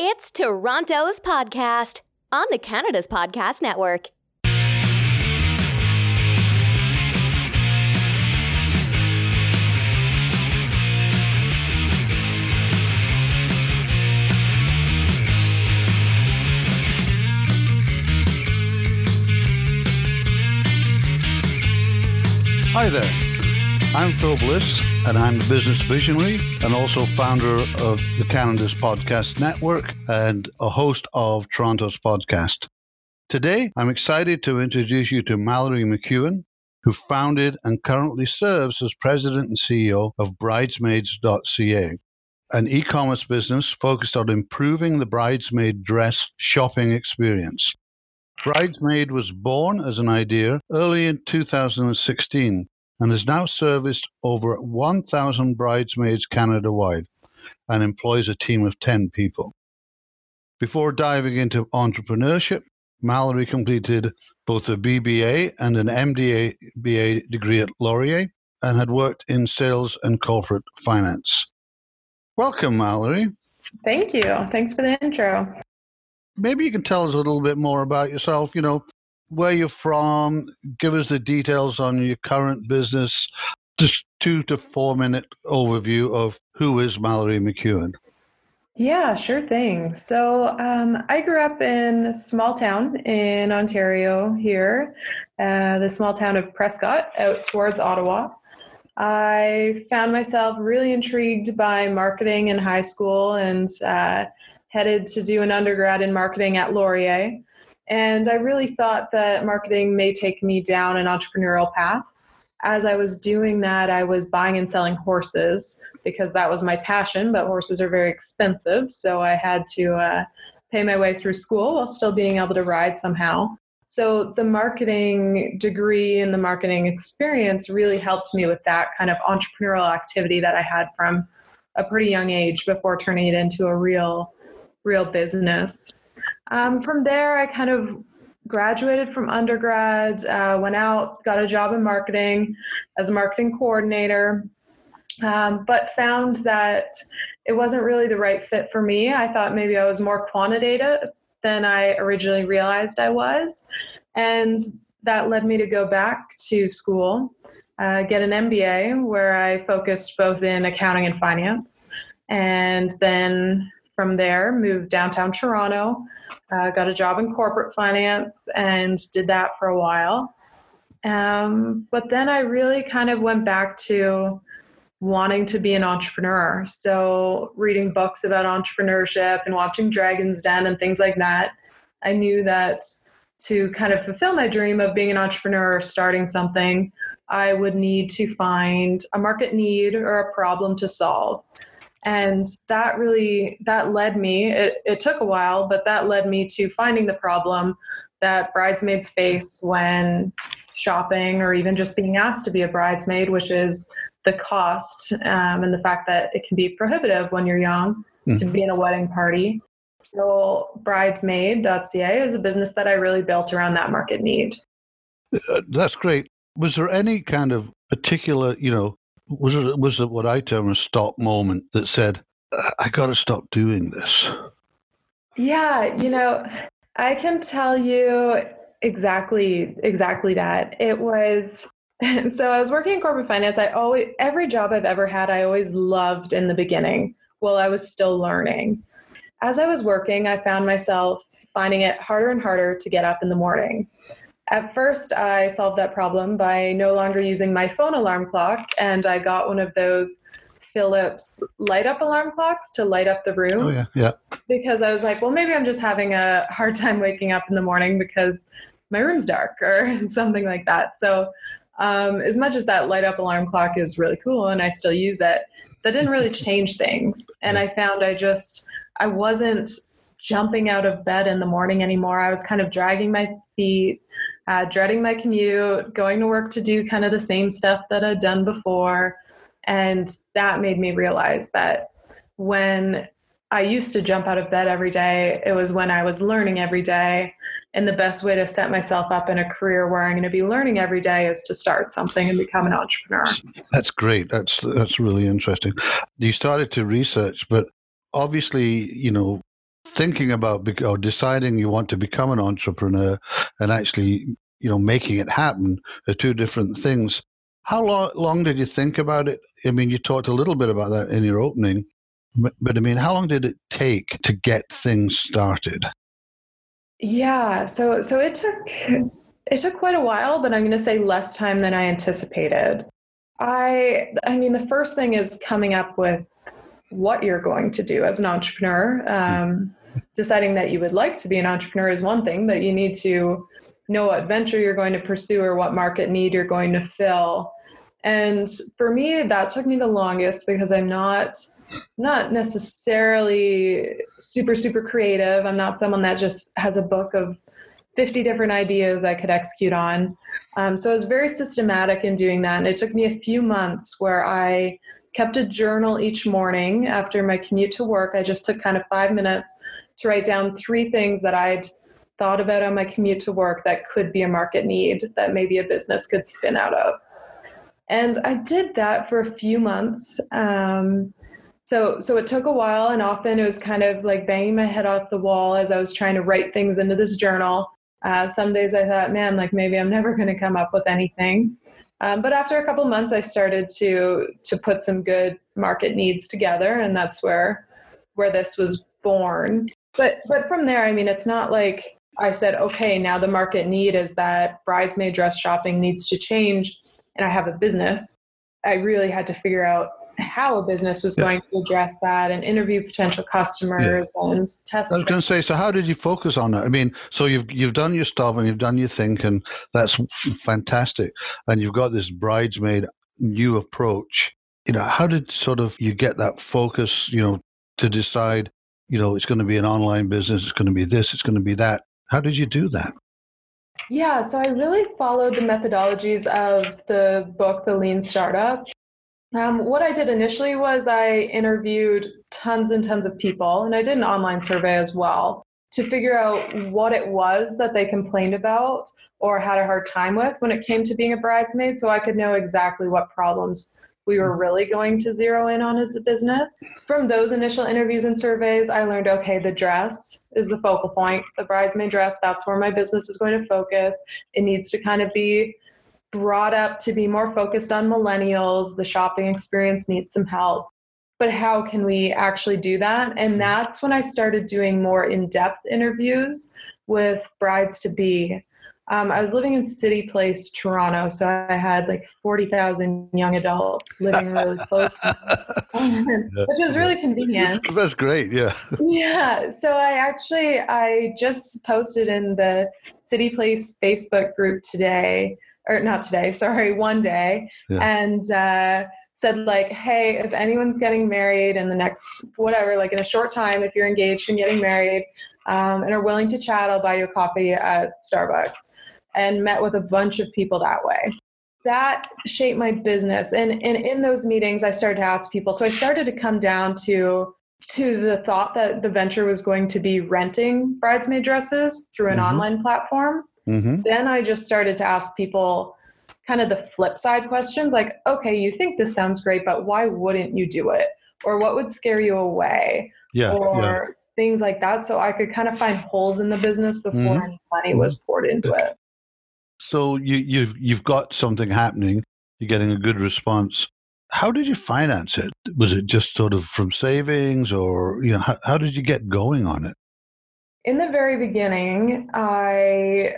It's Toronto's podcast on the Canada's Podcast Network. Hi there. I'm Phil Bliss, and I'm a business visionary and also founder of the Canada's Podcast Network and a host of Toronto's Podcast. Today, I'm excited to introduce you to Mallory McEwen, who founded and currently serves as president and CEO of Bridesmaids.ca, an e commerce business focused on improving the bridesmaid dress shopping experience. Bridesmaid was born as an idea early in 2016 and has now serviced over 1,000 bridesmaids Canada wide and employs a team of 10 people. Before diving into entrepreneurship, Mallory completed both a BBA and an MBA degree at Laurier and had worked in sales and corporate finance. Welcome, Mallory. Thank you. Thanks for the intro maybe you can tell us a little bit more about yourself. You know, where you're from. Give us the details on your current business. Just two to four minute overview of who is Mallory McEwen. Yeah, sure thing. So um, I grew up in a small town in Ontario here, uh, the small town of Prescott, out towards Ottawa. I found myself really intrigued by marketing in high school and uh, headed to do an undergrad in marketing at Laurier. And I really thought that marketing may take me down an entrepreneurial path. As I was doing that, I was buying and selling horses because that was my passion, but horses are very expensive. So I had to uh, pay my way through school while still being able to ride somehow. So the marketing degree and the marketing experience really helped me with that kind of entrepreneurial activity that I had from a pretty young age before turning it into a real real business. Um, from there, I kind of graduated from undergrad, uh, went out, got a job in marketing as a marketing coordinator, um, but found that it wasn't really the right fit for me. I thought maybe I was more quantitative than I originally realized I was. And that led me to go back to school, uh, get an MBA where I focused both in accounting and finance. And then from there, moved downtown Toronto, uh, got a job in corporate finance, and did that for a while. Um, but then I really kind of went back to wanting to be an entrepreneur. So, reading books about entrepreneurship and watching Dragon's Den and things like that, I knew that to kind of fulfill my dream of being an entrepreneur or starting something, I would need to find a market need or a problem to solve and that really that led me it, it took a while but that led me to finding the problem that bridesmaids face when shopping or even just being asked to be a bridesmaid which is the cost um, and the fact that it can be prohibitive when you're young mm-hmm. to be in a wedding party. So bridesmaid.ca is a business that i really built around that market need. Uh, that's great. Was there any kind of particular you know was it was it what I term a stop moment that said, "I got to stop doing this"? Yeah, you know, I can tell you exactly exactly that. It was so I was working in corporate finance. I always every job I've ever had, I always loved in the beginning while I was still learning. As I was working, I found myself finding it harder and harder to get up in the morning. At first, I solved that problem by no longer using my phone alarm clock, and I got one of those Philips light up alarm clocks to light up the room. Oh, yeah, yeah. Because I was like, well, maybe I'm just having a hard time waking up in the morning because my room's dark or something like that. So, um, as much as that light up alarm clock is really cool and I still use it, that didn't really change things. And I found I just, I wasn't jumping out of bed in the morning anymore. I was kind of dragging my feet uh, dreading my commute, going to work to do kind of the same stuff that I'd done before. And that made me realize that when I used to jump out of bed every day, it was when I was learning every day. And the best way to set myself up in a career where I'm going to be learning every day is to start something and become an entrepreneur. That's great. That's that's really interesting. You started to research, but obviously, you know, thinking about or deciding you want to become an entrepreneur and actually, you know, making it happen are two different things. How long, long did you think about it? I mean, you talked a little bit about that in your opening, but, but I mean, how long did it take to get things started? Yeah, so so it took it took quite a while, but I'm going to say less time than I anticipated. I I mean, the first thing is coming up with what you're going to do as an entrepreneur. Um, deciding that you would like to be an entrepreneur is one thing, but you need to know what venture you're going to pursue or what market need you're going to fill. And for me, that took me the longest because I'm not not necessarily super super creative. I'm not someone that just has a book of 50 different ideas I could execute on. Um, so I was very systematic in doing that, and it took me a few months where I kept a journal each morning after my commute to work. I just took kind of five minutes to write down three things that I'd thought about on my commute to work that could be a market need that maybe a business could spin out of. And I did that for a few months. Um, so, so it took a while, and often it was kind of like banging my head off the wall as I was trying to write things into this journal. Uh, some days I thought, man, like maybe I'm never going to come up with anything. Um, but after a couple months, I started to to put some good market needs together, and that's where where this was born. But but from there, I mean, it's not like I said, okay, now the market need is that bridesmaid dress shopping needs to change, and I have a business. I really had to figure out how a business was yeah. going to address that and interview potential customers yeah. and test. I was going to say, so how did you focus on that? I mean, so you've you've done your stuff and you've done your thing, and that's fantastic. And you've got this bridesmaid new approach. You know, how did sort of you get that focus? You know, to decide, you know, it's going to be an online business, it's going to be this, it's going to be that. How did you do that? Yeah, so I really followed the methodologies of the book, The Lean Startup. Um, what I did initially was I interviewed tons and tons of people, and I did an online survey as well to figure out what it was that they complained about or had a hard time with when it came to being a bridesmaid so I could know exactly what problems we were really going to zero in on as a business. From those initial interviews and surveys, I learned okay, the dress is the focal point. The bridesmaid dress, that's where my business is going to focus. It needs to kind of be brought up to be more focused on millennials. The shopping experience needs some help. But how can we actually do that? And mm-hmm. that's when I started doing more in depth interviews with brides to be. Um, I was living in City Place, Toronto, so I had like 40,000 young adults living really close to me, which was really convenient. That's great, yeah. Yeah, so I actually, I just posted in the City Place Facebook group today or not today, sorry, one day, yeah. and uh, said like, hey, if anyone's getting married in the next whatever, like in a short time, if you're engaged and getting married um, and are willing to chat, I'll buy you a coffee at Starbucks. And met with a bunch of people that way. That shaped my business, and, and in those meetings, I started to ask people. So I started to come down to to the thought that the venture was going to be renting bridesmaid dresses through an mm-hmm. online platform Mm-hmm. Then I just started to ask people kind of the flip side questions like, okay, you think this sounds great, but why wouldn't you do it? Or what would scare you away? Yeah. Or yeah. things like that. So I could kind of find holes in the business before mm-hmm. any money was mm-hmm. poured into it. So you, you've you've got something happening. You're getting a good response. How did you finance it? Was it just sort of from savings, or you know, how, how did you get going on it? In the very beginning, I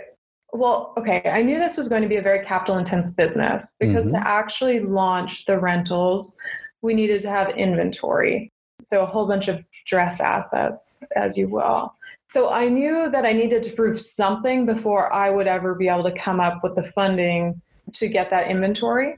well, okay, I knew this was going to be a very capital intense business because mm-hmm. to actually launch the rentals, we needed to have inventory. So, a whole bunch of dress assets, as you will. So, I knew that I needed to prove something before I would ever be able to come up with the funding to get that inventory.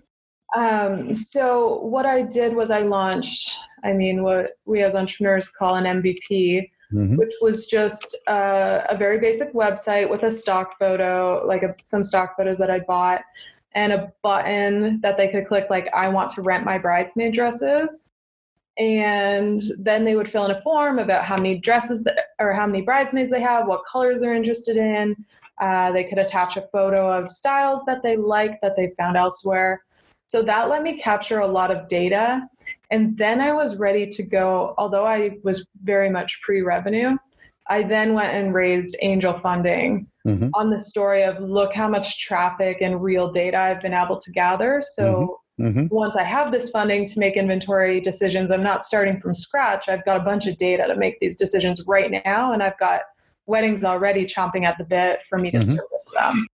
Um, so, what I did was I launched, I mean, what we as entrepreneurs call an MVP, mm-hmm. which was just a, a, very basic website with a stock photo, like a, some stock photos that I bought, and a button that they could click, like, I want to rent my bridesmaid dresses. And then they would fill in a form about how many dresses that, or how many bridesmaids they have, what colors they're interested in. Uh, they could attach a photo of styles that they like that they found elsewhere. So that let me capture a lot of data and then I was ready to go, although I was very much pre revenue, I then went and raised angel funding mm-hmm. on the story of look how much traffic and real data I've been able to gather. So mm-hmm. Mm-hmm. once I have this funding to make inventory decisions, I'm not starting from scratch. I've got a bunch of data to make these decisions right now, and I've got weddings already chomping at the bit for me to mm-hmm. service them.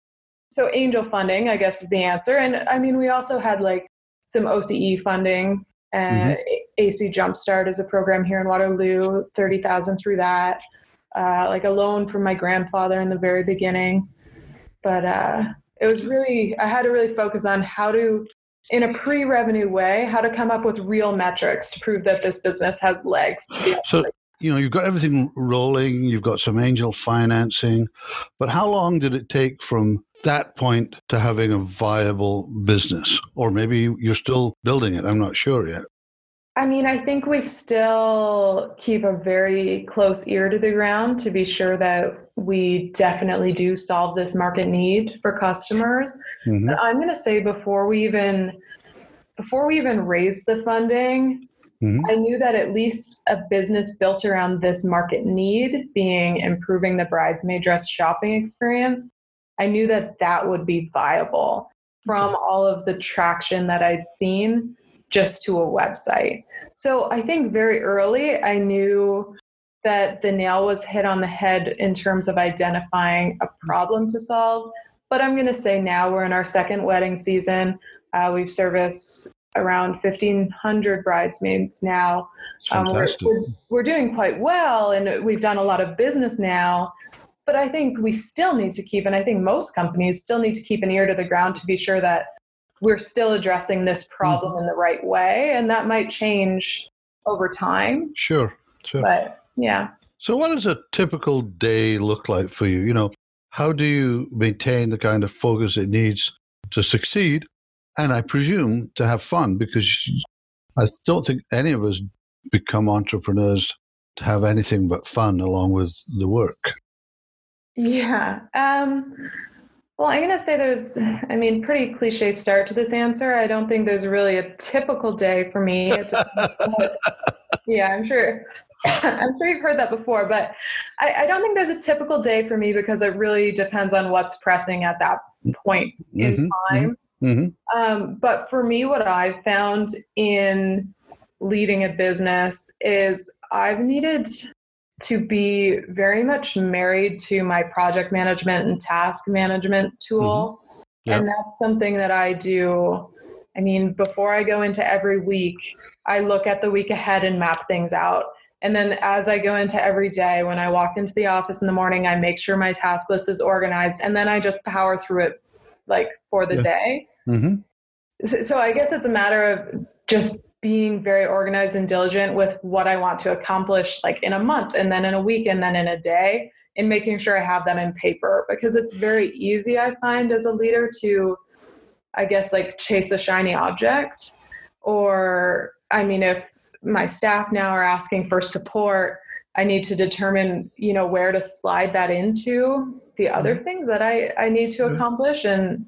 So angel funding, I guess, is the answer. And I mean, we also had like some OCE funding. Uh, mm-hmm. AC Jumpstart is a program here in Waterloo, 30,000 through that. Uh, like a loan from my grandfather in the very beginning. But uh, it was really, I had to really focus on how to, in a pre revenue way, how to come up with real metrics to prove that this business has legs to be so, you know, you've got everything rolling, you've got some angel financing, but how long did it take from that point to having a viable business? Or maybe you're still building it, I'm not sure yet. I mean, I think we still keep a very close ear to the ground to be sure that we definitely do solve this market need for customers. Mm-hmm. But I'm going to say before we even before we even raised the funding, mm-hmm. I knew that at least a business built around this market need, being improving the bridesmaid dress shopping experience, I knew that that would be viable from all of the traction that I'd seen just to a website. So I think very early I knew that the nail was hit on the head in terms of identifying a problem to solve. But I'm going to say now we're in our second wedding season. Uh, we've serviced around 1,500 bridesmaids now. Um, we're, we're, we're doing quite well, and we've done a lot of business now. But I think we still need to keep, and I think most companies still need to keep an ear to the ground to be sure that we're still addressing this problem mm-hmm. in the right way. And that might change over time. Sure, sure. But yeah. So, what does a typical day look like for you? You know, how do you maintain the kind of focus it needs to succeed? And I presume to have fun because I don't think any of us become entrepreneurs to have anything but fun along with the work. Yeah. Um, well, I'm going to say there's, I mean, pretty cliche start to this answer. I don't think there's really a typical day for me. yeah, I'm sure. I'm sure you've heard that before, but I, I, don't think there's a typical day for me because it really depends on what's pressing at that point in mm-hmm, time. Mm-hmm. Um, but for me, what I've found in leading a business is I've needed to be very much married to my project management and task management tool. Mm-hmm. Yep. And that's something that I do. I mean, before I go into every week, I look at the week ahead and map things out. And then as I go into every day, when I walk into the office in the morning, I make sure my task list is organized and then I just power through it like for the yeah. day. Mm-hmm. So, so I guess it's a matter of just being very organized and diligent with what I want to accomplish, like in a month, and then in a week, and then in a day, and making sure I have them in paper because it's very easy, I find, as a leader to, I guess, like chase a shiny object. Or, I mean, if my staff now are asking for support, I need to determine, you know, where to slide that into the other mm-hmm. things that I, I need to mm-hmm. accomplish. And,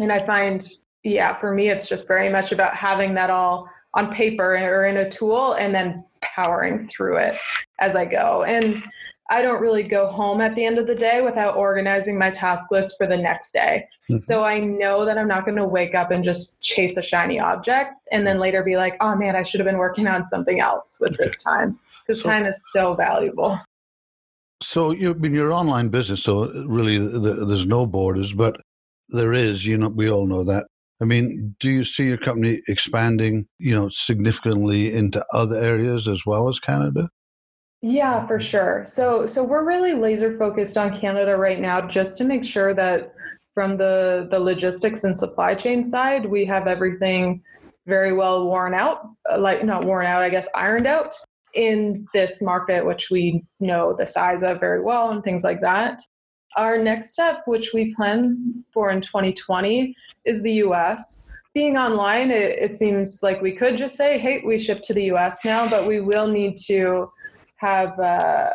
and I find, yeah, for me, it's just very much about having that all on paper or in a tool and then powering through it as I go. And I don't really go home at the end of the day without organizing my task list for the next day. Mm-hmm. So I know that I'm not going to wake up and just chase a shiny object and then later be like, oh man, I should have been working on something else with this time because so, time is so valuable. So you in your online business, so really the, there's no borders, but there is. You know, we all know that. I mean, do you see your company expanding, you know, significantly into other areas as well as Canada? Yeah, for sure. So so we're really laser focused on Canada right now just to make sure that from the the logistics and supply chain side, we have everything very well worn out, uh, like not worn out, I guess ironed out in this market which we know the size of very well and things like that. Our next step, which we plan for in 2020, is the US. Being online, it, it seems like we could just say, hey, we ship to the US now, but we will need to have uh,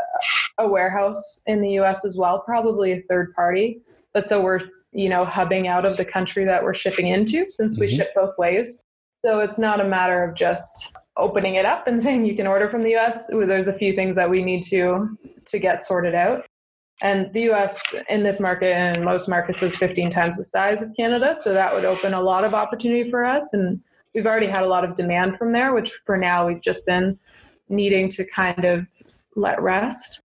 a warehouse in the US as well, probably a third party. But so we're, you know, hubbing out of the country that we're shipping into since mm-hmm. we ship both ways. So it's not a matter of just opening it up and saying you can order from the US. There's a few things that we need to to get sorted out. And the US in this market and most markets is 15 times the size of Canada. So that would open a lot of opportunity for us. And we've already had a lot of demand from there, which for now we've just been needing to kind of let rest.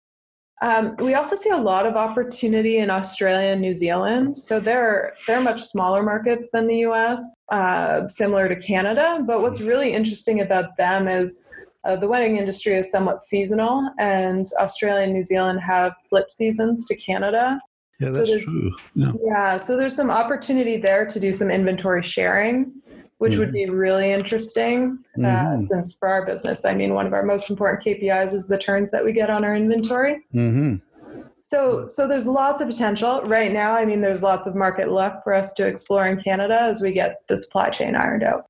Um, we also see a lot of opportunity in Australia and New Zealand. So they're they're much smaller markets than the U.S., uh, similar to Canada. But what's really interesting about them is uh, the wedding industry is somewhat seasonal, and Australia and New Zealand have flip seasons to Canada. Yeah, that's so true. Yeah. yeah, so there's some opportunity there to do some inventory sharing which would Mm-hmm. be really interesting uh, Mhm. since for our business, I mean, one of our most important KPIs is the turns that we get on our inventory. Mm-hmm. So, so there's lots of potential right now. I mean, there's lots of market left for us to explore in Canada as we get the supply chain ironed out.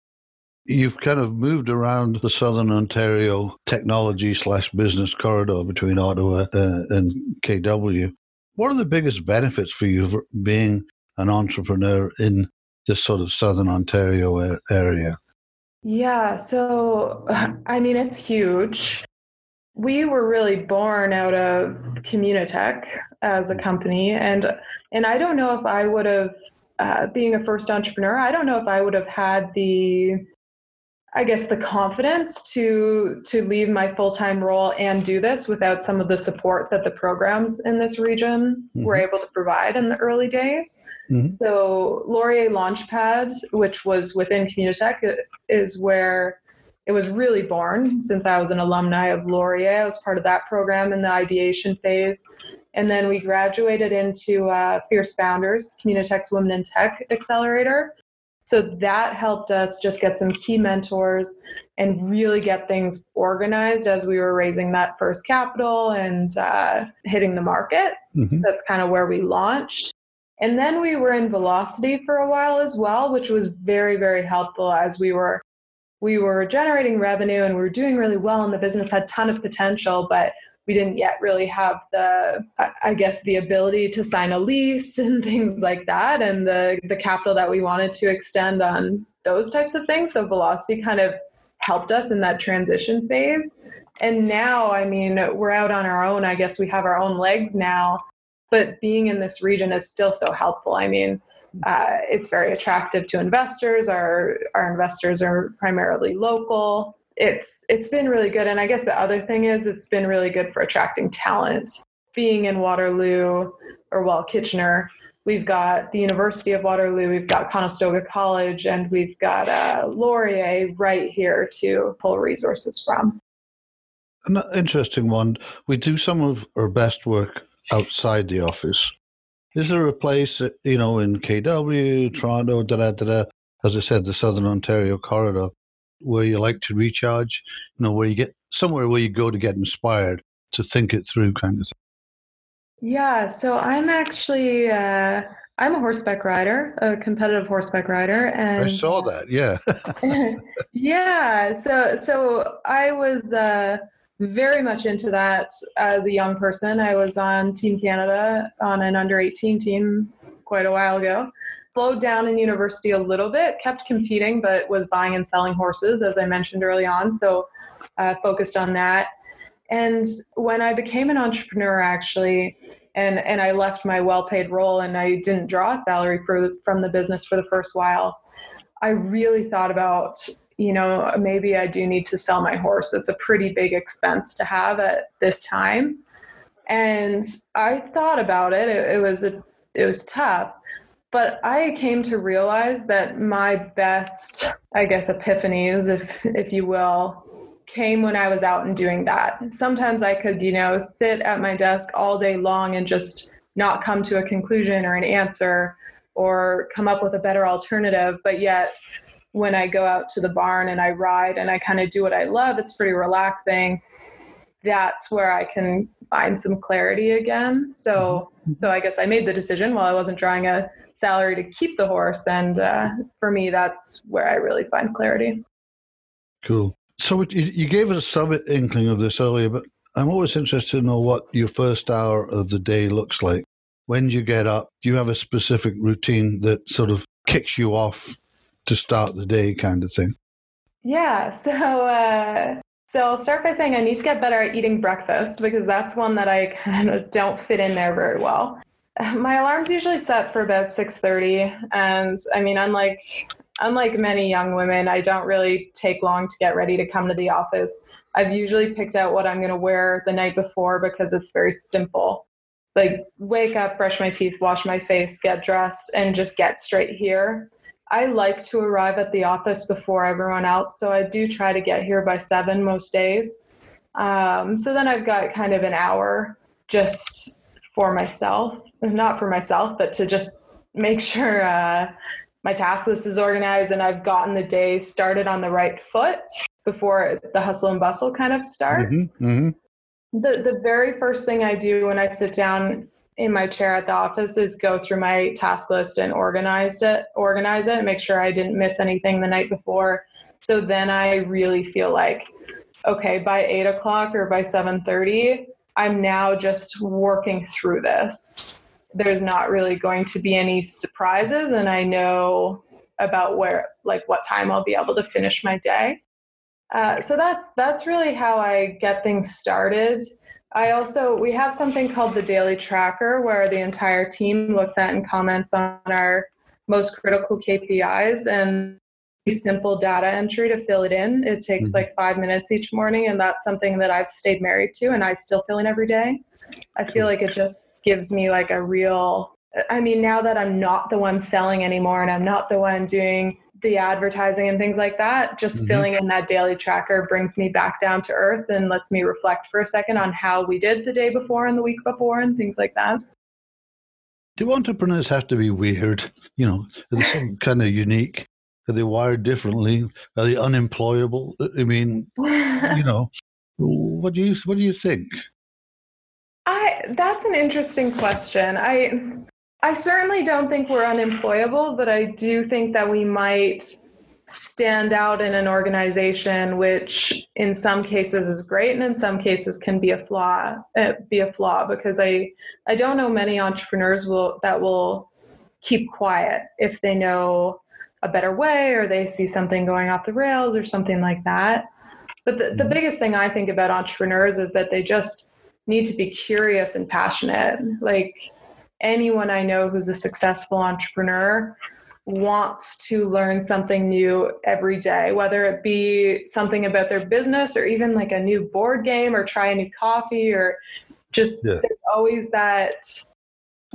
You've kind of moved around the Southern Ontario technology slash business corridor between Ottawa uh, and KW. What are the biggest benefits for you for being an entrepreneur in this sort of Southern Ontario area? Yeah, so I mean, it's huge. We were really born out of Communitech as a company, and and I don't know if I would have, uh, being a first entrepreneur, I don't know if I would have had the, I guess, the confidence to to leave my full time role and do this without some of the support that the programs in this region were able to provide in the early days. Mhm. So Laurier Launchpad, which was within Communitech, is where it was really born since I was an alumni of Laurier. I was part of that program in the ideation phase. And then we graduated into uh, Fierce Founders, Communitech's Women in Tech Accelerator. So that helped us just get some key mentors and really get things organized as we were raising that first capital and uh, hitting the market. hmm That's kind of where we launched. And then we were in Velocity for a while as well, which was very, very helpful as we were we were generating revenue and we were doing really well and the business had a ton of potential, but we didn't yet really have the I- guess the ability to sign a lease and things like that and the the capital that we wanted to extend on those types of things. So Velocity kind of helped us in that transition phase. And now, I mean, we're out on our own. I guess we have our own legs now but being in this region is still so helpful. I mean, uh, it's very attractive to investors. Our our investors are primarily local. It's it's been really good, and I guess the other thing is it's been really good for attracting talent. Being in Waterloo or well Kitchener, we've got the University of Waterloo, we've got Conestoga College, and we've got uh, Laurier right here to pull resources from. An interesting one. We do some of our best work outside the office. Is there a place, you know, in KW, Toronto, da da da as I said, the Southern Ontario corridor, where you like to recharge? You know, where you get somewhere where you go to get inspired to think it through, kind of thing. Yeah, so I'm actually uh, I'm a horseback rider, a competitive horseback rider, and I saw that. Yeah. yeah, so so I was uh, very much into that as a young person. I was on Team Canada on an under 18 team quite a while ago. Slowed down in university a little bit, kept competing, but was buying and selling horses as I mentioned early on. So uh, focused on that. And when I became an entrepreneur, actually, and and I left my well-paid role and I didn't draw a salary for, from the business for the first while, I really thought about, you know, maybe I do need to sell my horse. It's a pretty big expense to have at this time. And I thought about it. It, it was a, it was tough, but I came to realize that my best, I guess, epiphanies, if if you will, came when I was out and doing that. Sometimes I could, you know, sit at my desk all day long and just not come to a conclusion or an answer or come up with a better alternative. But yet, when I go out to the barn and I ride and I kind of do what I love, it's pretty relaxing. That's where I can find some clarity again. So, mm-hmm. so I guess I made the decision while I wasn't drawing a salary to keep the horse, and uh, for me, that's where I really find clarity. Cool. So it- you, you gave us some inkling of this earlier, but I'm always interested to know what your first hour of the day looks like. When do you get up? Do you have a specific routine that sort of kicks you off to start the day, kind of thing? Yeah. So, uh, so I'll start by saying I need to get better at eating breakfast because that's one that I kind of don't fit in there very well. My alarm's usually set for about 6:30, and I mean, unlike unlike many young women, I don't really take long to get ready to come to the office. I've usually picked out what I'm going to wear the night before because it's very simple. Like wake up, brush my teeth, wash my face, get dressed, and just get straight here. I like to arrive at the office before everyone else, so I do try to get here by seven most days. Um, so then I've got kind of an hour just for myself, not for myself, but to just make sure uh, my task list is organized and I've gotten the day started on the right foot before the hustle and bustle kind of starts. Mm-hmm, mm-hmm. The the very first thing I do when I sit down in my chair at the office is go through my task list and organize it, organize it, make sure I didn't miss anything the night before. So then I really feel like, okay, by eight o'clock or by seven thirty, I'm now just working through this. There's not really going to be any surprises, and I know about where, like, what time I'll be able to finish my day. Uh, so that's that's really how I get things started. I also, we have something called the Daily Tracker where the entire team looks at and comments on our most critical KPIs and simple data entry to fill it in. It takes mm-hmm. like five minutes each morning, and that's something that I've stayed married to and I still fill in every day. I feel like it just gives me like a real, I mean, now that I'm not the one selling anymore and I'm not the one doing the advertising and things like that, just mm-hmm. filling in that daily tracker brings me back down to earth and lets me reflect for a second on how we did the day before and the week before and things like that. Do entrepreneurs have to be weird? You know, are they some kind of unique? Are they wired differently? Are they unemployable? I mean, you know, what do you what do you think? That's an interesting question. I I certainly don't think we're unemployable, but I do think that we might stand out in an organization which in some cases is great and in some cases can be a flaw uh, be a flaw because i i don't know many entrepreneurs will that will keep quiet if they know a better way or they see something going off the rails or something like that but the, the mm-hmm. biggest thing i think about entrepreneurs is that they just need to be curious and passionate like anyone I know who's a successful entrepreneur wants to learn something new every day, whether it be something about their business or even like a new board game or try a new coffee or just yeah. there's always that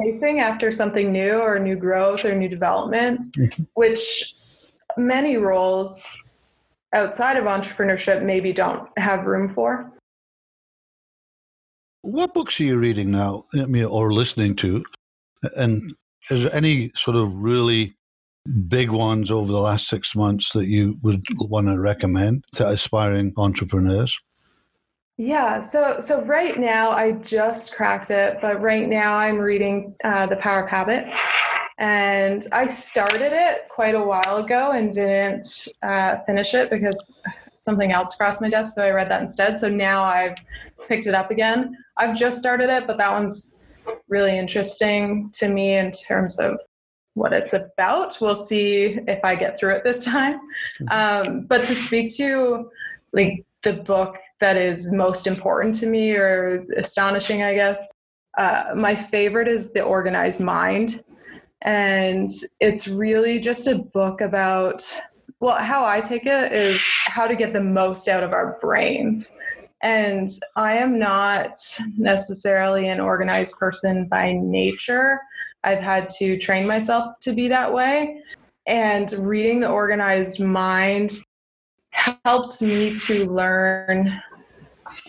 chasing after something new or new growth or new development, mm-hmm. which many roles outside of entrepreneurship maybe don't have room for. What books are you reading now, or listening to? And is there any sort of really big ones over the last six months that you would want to recommend to aspiring entrepreneurs? Yeah, so so right now I just cracked it, but right now I'm reading uh, The Power of Habit, and I started it quite a while ago and didn't uh, finish it because something else crossed my desk, so I read that instead. So now I've picked it up again. I've just started it, but that one's really interesting to me in terms of what it's about. We'll see if I get through it this time. Mm-hmm. Um, but to speak to like the book that is most important to me or astonishing, I guess, uh, my favorite is The Organized Mind. And it's really just a book about, well, how I take it is how to get the most out of our brains. And I am not necessarily an organized person by nature. I've had to train myself to be that way. And reading The Organized Mind helped me to learn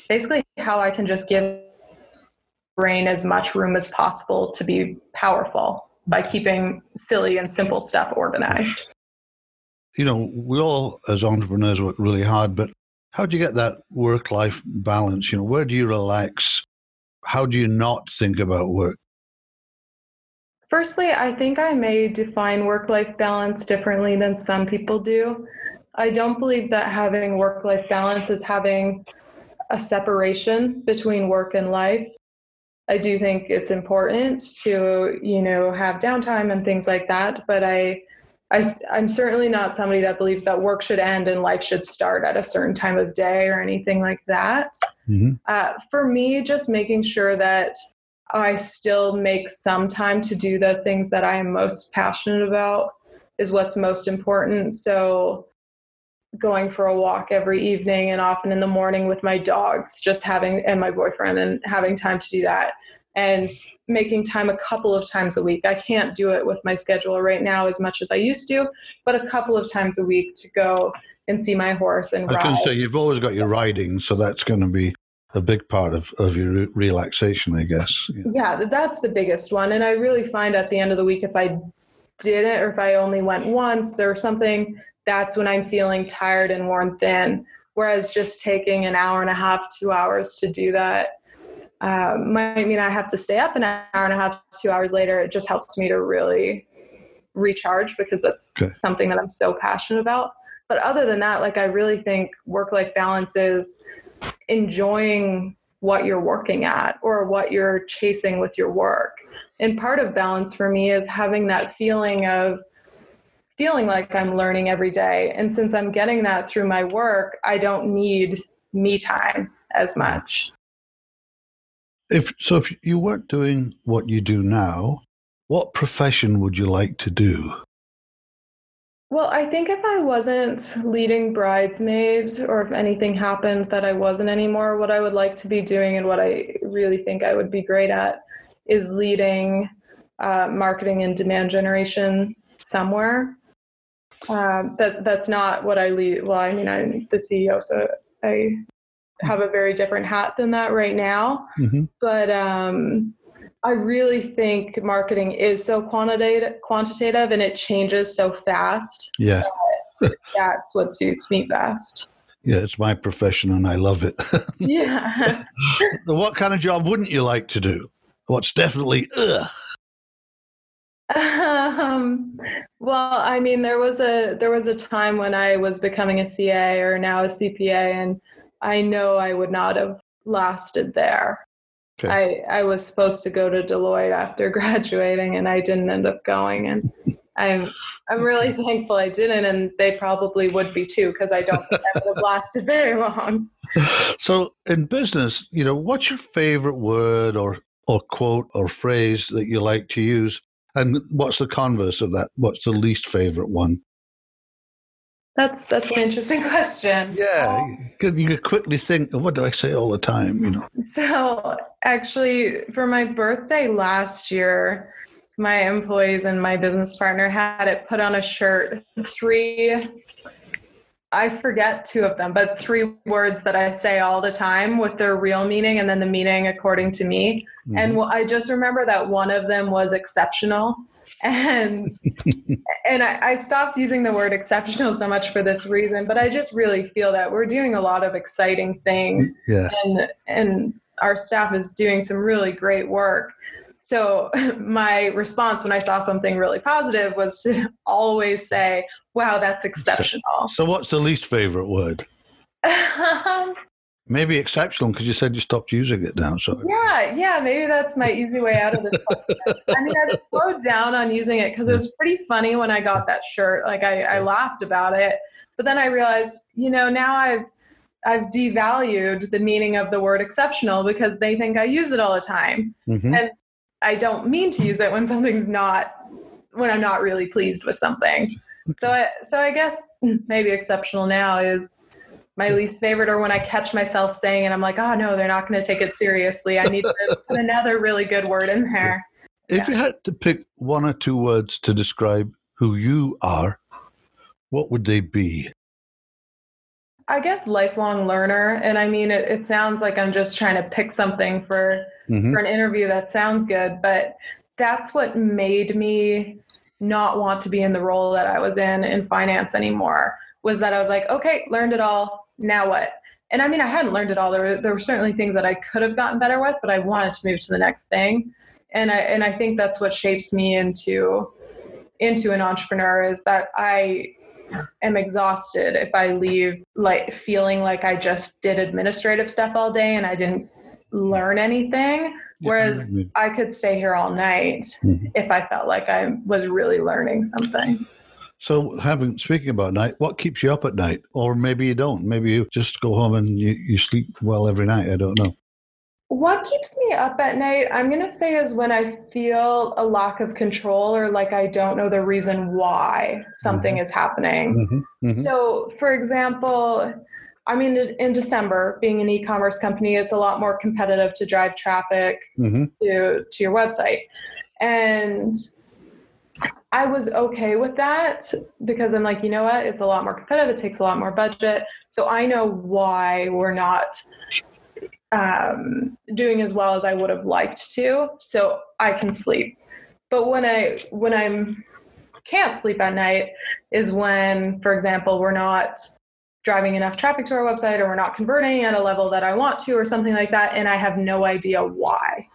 basically how I can just give brain as much room as possible to be powerful by keeping silly and simple stuff organized. You know, we all as entrepreneurs work really hard, but how do you get that work life balance? You know, where do you relax? How do you not think about work? Firstly, I think I may define work life balance differently than some people do. I don't believe that having work life balance is having a separation between work and life. I do think it's important to, you know, have downtime and things like that, but I I, I'm certainly not somebody that believes that work should end and life should start at a certain time of day or anything like that. Mm-hmm. Uh, for me, just making sure that I still make some time to do the things that I am most passionate about is what's most important. So, going for a walk every evening and often in the morning with my dogs, just having, and my boyfriend, and having time to do that and making time a couple of times a week. I can't do it with my schedule right now as much as I used to, but a couple of times a week to go and see my horse and I ride. can say you've always got your riding, so that's going to be a big part of, of your re- relaxation, I guess. Yeah. yeah, that's the biggest one. And I really find at the end of the week, if I didn't or if I only went once or something, that's when I'm feeling tired and worn thin. Whereas just taking an hour and a half, two hours to do that uh, might mean I have to stay up an hour and a half, two hours later. It just helps me to really recharge because that's Okay. something that I'm so passionate about. But other than that, like I really think work life balance is enjoying what you're working at or what you're chasing with your work. And part of balance for me is having that feeling of feeling like I'm learning every day. And since I'm getting that through my work, I don't need me time as much. If so, if you weren't doing what you do now, what profession would you like to do? Well, I think if I wasn't leading bridesmaids or if anything happened that I wasn't anymore, what I would like to be doing and what I really think I would be great at is leading uh, marketing and demand generation somewhere. Um, that that's not what I lead. Well, I mean, I'm the CEO, so I have a very different hat than that right now hmm but um, I really think marketing is so quantitative, quantitative, and it changes so fast. Yeah, That's what suits me best. yeah, it's my profession and I love it. Yeah. So what kind of job wouldn't you like to do? What's definitely ugh? um, well, I mean, there was a there was a time when I was becoming a CA or now a CPA, and I know I would not have lasted there. Okay. I I was supposed to go to Deloitte after graduating, and I didn't end up going, and I'm I'm really thankful I didn't, and they probably would be too, because I don't think I would have lasted very long. So in business, you know, what's your favorite word or or quote or phrase that you like to use? And what's the converse of that? What's the least favorite one? That's that's an interesting question. Yeah, you could, you could quickly think, what do I say all the time? You know, So, actually, for my birthday last year, my employees and my business partner had it put on a shirt. Three, I forget two of them, but three words that I say all the time with their real meaning and then the meaning according to me. And Mhm. wh- I just remember that one of them was exceptional. And and I, I stopped using the word exceptional so much for this reason, but I just really feel that we're doing a lot of exciting things yeah, and and our staff is doing some really great work. So my response when I saw something really positive was to always say, "Wow, that's exceptional." So what's the least favorite word? Um, Maybe exceptional because you said you stopped using it now. So yeah, yeah, maybe that's my easy way out of this question. I mean, I've slowed down on using it because it was pretty funny when I got that shirt. Like I, I laughed about it, but then I realized, you know, now I've I've devalued the meaning of the word exceptional because they think I use it all the time. Mhm. and I don't mean to use it when something's not when I'm not really pleased with something. So I, so I guess maybe exceptional now is my least favorite or when I catch myself saying and I'm like, "Oh no, they're not going to take it seriously. I need to put another really good word in there." if you had to pick one or two words to describe who you are, what would they be? I guess lifelong learner and I mean it, it sounds like I'm just trying to pick something for Mhm. for an interview that sounds good, but that's what made me not want to be in the role that I was in in finance anymore. Was that I was like, okay, learned it all. Now what? And I mean, I hadn't learned it all. There were, there were certainly things that I could have gotten better with, but I wanted to move to the next thing. And I and I think that's what shapes me into into an entrepreneur is that I am exhausted if I leave like feeling like I just did administrative stuff all day and I didn't learn anything. Whereas I. Could stay here all night Mhm. if I felt like I was really learning something. So, having speaking about night, what keeps you up at night, or maybe you don't? Maybe you just go home and you, you sleep well every night. I don't know. What keeps me up at night, I'm going to say, is when I feel a lack of control or like I don't know the reason why something Mhm. is happening. Mm-hmm. Mm-hmm. So, for example, I mean, in December, being an e-commerce company, it's a lot more competitive to drive traffic Mm-hmm. to to your website, and I was okay with that because I'm like, you know what? It's a lot more competitive. It takes a lot more budget, so I know why we're not um, doing as well as I would have liked to. So I can sleep. But when I when I'm can't sleep at night is when, for example, we're not driving enough traffic to our website or we're not converting at a level that I want to or something like that and I have no idea why.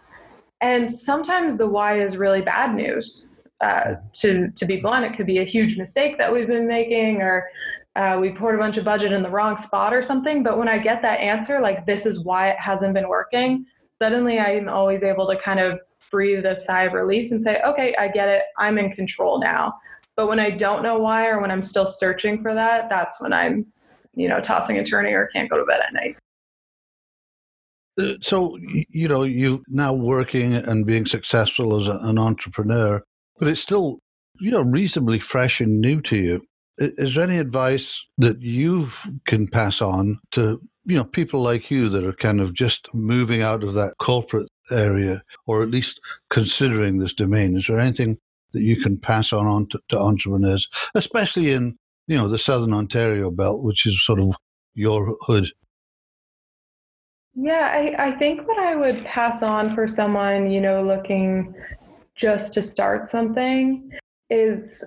And sometimes the why is really bad news. Uh, to to be blunt, it could be a huge mistake that we've been making or uh, we poured a bunch of budget in the wrong spot or something. But when I get that answer, like this is why it hasn't been working, suddenly I'm always able to kind of breathe a sigh of relief and say, okay, I get it. I'm in control now. But when I don't know why or when I'm still searching for that, that's when I'm, you know, tossing and turning or can't go to bed at night. Uh, So, you know, you now working and being successful as a, an entrepreneur, but it's still, you know, reasonably fresh and new to you. Is there any advice that you can pass on to, you know, people like you that are kind of just moving out of that corporate area or at least considering this domain? Is there anything that you can pass on, on to, to entrepreneurs, especially in, you know, the Southern Ontario belt, which is sort of your hood? Yeah, I, I think what I would pass on for someone, you know, looking just to start something is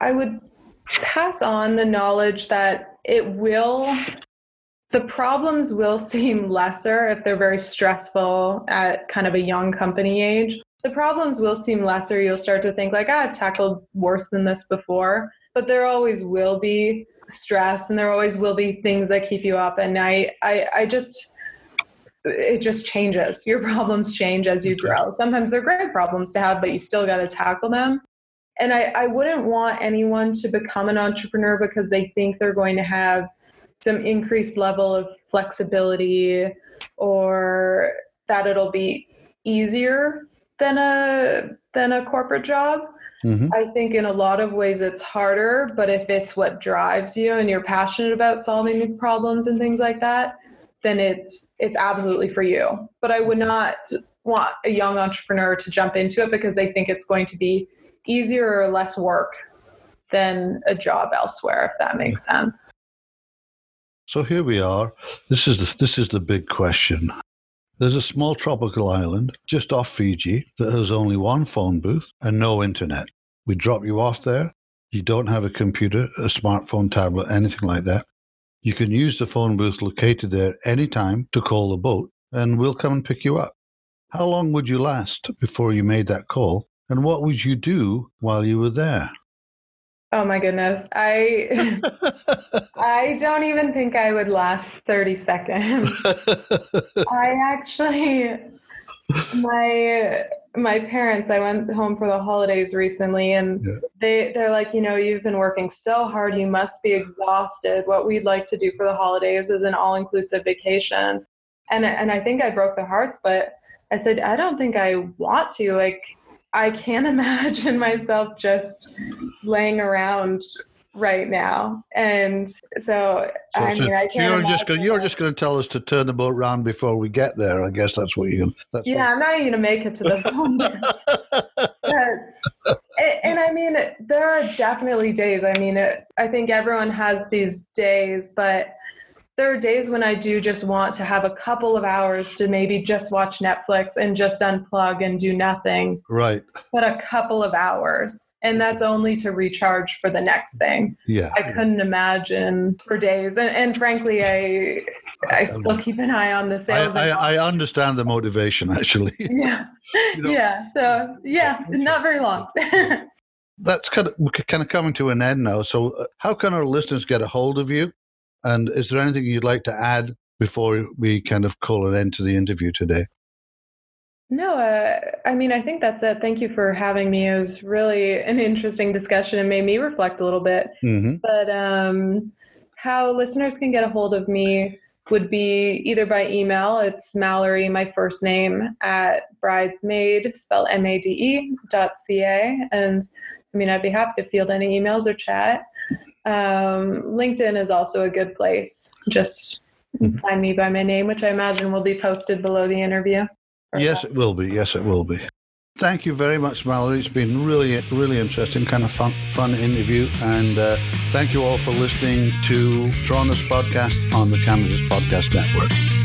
I would pass on the knowledge that it will, the problems will seem lesser if they're very stressful at kind of a young company age. The problems will seem lesser. You'll start to think, like, ah, I've tackled worse than this before. But there always will be stress and there always will be things that keep you up at night. I, I just, it just changes. Your problems change as you grow. Sometimes they're great problems to have, but you still got to tackle them. And I, I wouldn't want anyone to become an entrepreneur because they think they're going to have some increased level of flexibility or that it'll be easier than a than a corporate job. hmm I think in a lot of ways it's harder, but if it's what drives you and you're passionate about solving problems and things like that, then it's it's absolutely for you. But I would not want a young entrepreneur to jump into it because they think it's going to be easier or less work than a job elsewhere, if that makes sense. So here we are. This is the, this is the big question. There's a small tropical island just off Fiji that has only one phone booth and no internet. We drop you off there. You don't have a computer, a smartphone, tablet, anything like that. You can use the phone booth located there anytime to call the boat, and we'll come and pick you up. How long would you last before you made that call? And what would you do while you were there? Oh my goodness. I I don't even think I would last 30 seconds. I actually my my parents I went home for the holidays recently and Yeah. they they're like, you know, you've been working so hard, you must be exhausted. What we'd like to do for the holidays is an all-inclusive vacation. And and I think I broke their hearts, but I said I don't think I want to. Like I can't imagine myself just laying around right now. And so, So- I so mean, I can't you're just gonna, you're just going to tell us to turn the boat round before we get there. I guess that's what you. That's Yeah, I'm not even gonna make it to the phone. That's- and, and I mean, there are definitely days. I mean, it, I think everyone has these days, but there are days when I do just want to have a couple of hours to maybe just watch Netflix and just unplug and do nothing, right. but a couple of hours. And that's only to recharge for the next thing. Yeah. I couldn't imagine for days. And, and frankly, I I still keep an eye on the I, sales. I, and- I understand the motivation actually. yeah. You know, yeah. So yeah, not very long. That's kind of kind of coming to an end now. So, uh, how can our listeners get a hold of you? And is there anything you'd like to add before we kind of call an end to the interview today? No, uh, I mean, I think that's it. Thank you for having me. It was really an interesting discussion and made me reflect a little bit. Mm-hmm. But um, how listeners can get a hold of me would be either by email. It's Mallory, my first name, at bridesmade, spelled M-A-D-E, dot C-A. And I mean, I'd be happy to field any emails or chat. Um, LinkedIn is also a good place. Just Mhm. find me by my name, which I imagine will be posted below the interview. Yes, it will be. Yes, it will be. Thank you very much, Mallory. It's been really, really interesting, kind of fun, fun interview. And uh, thank you all for listening to Toronto's podcast on the Canada's Podcast Network.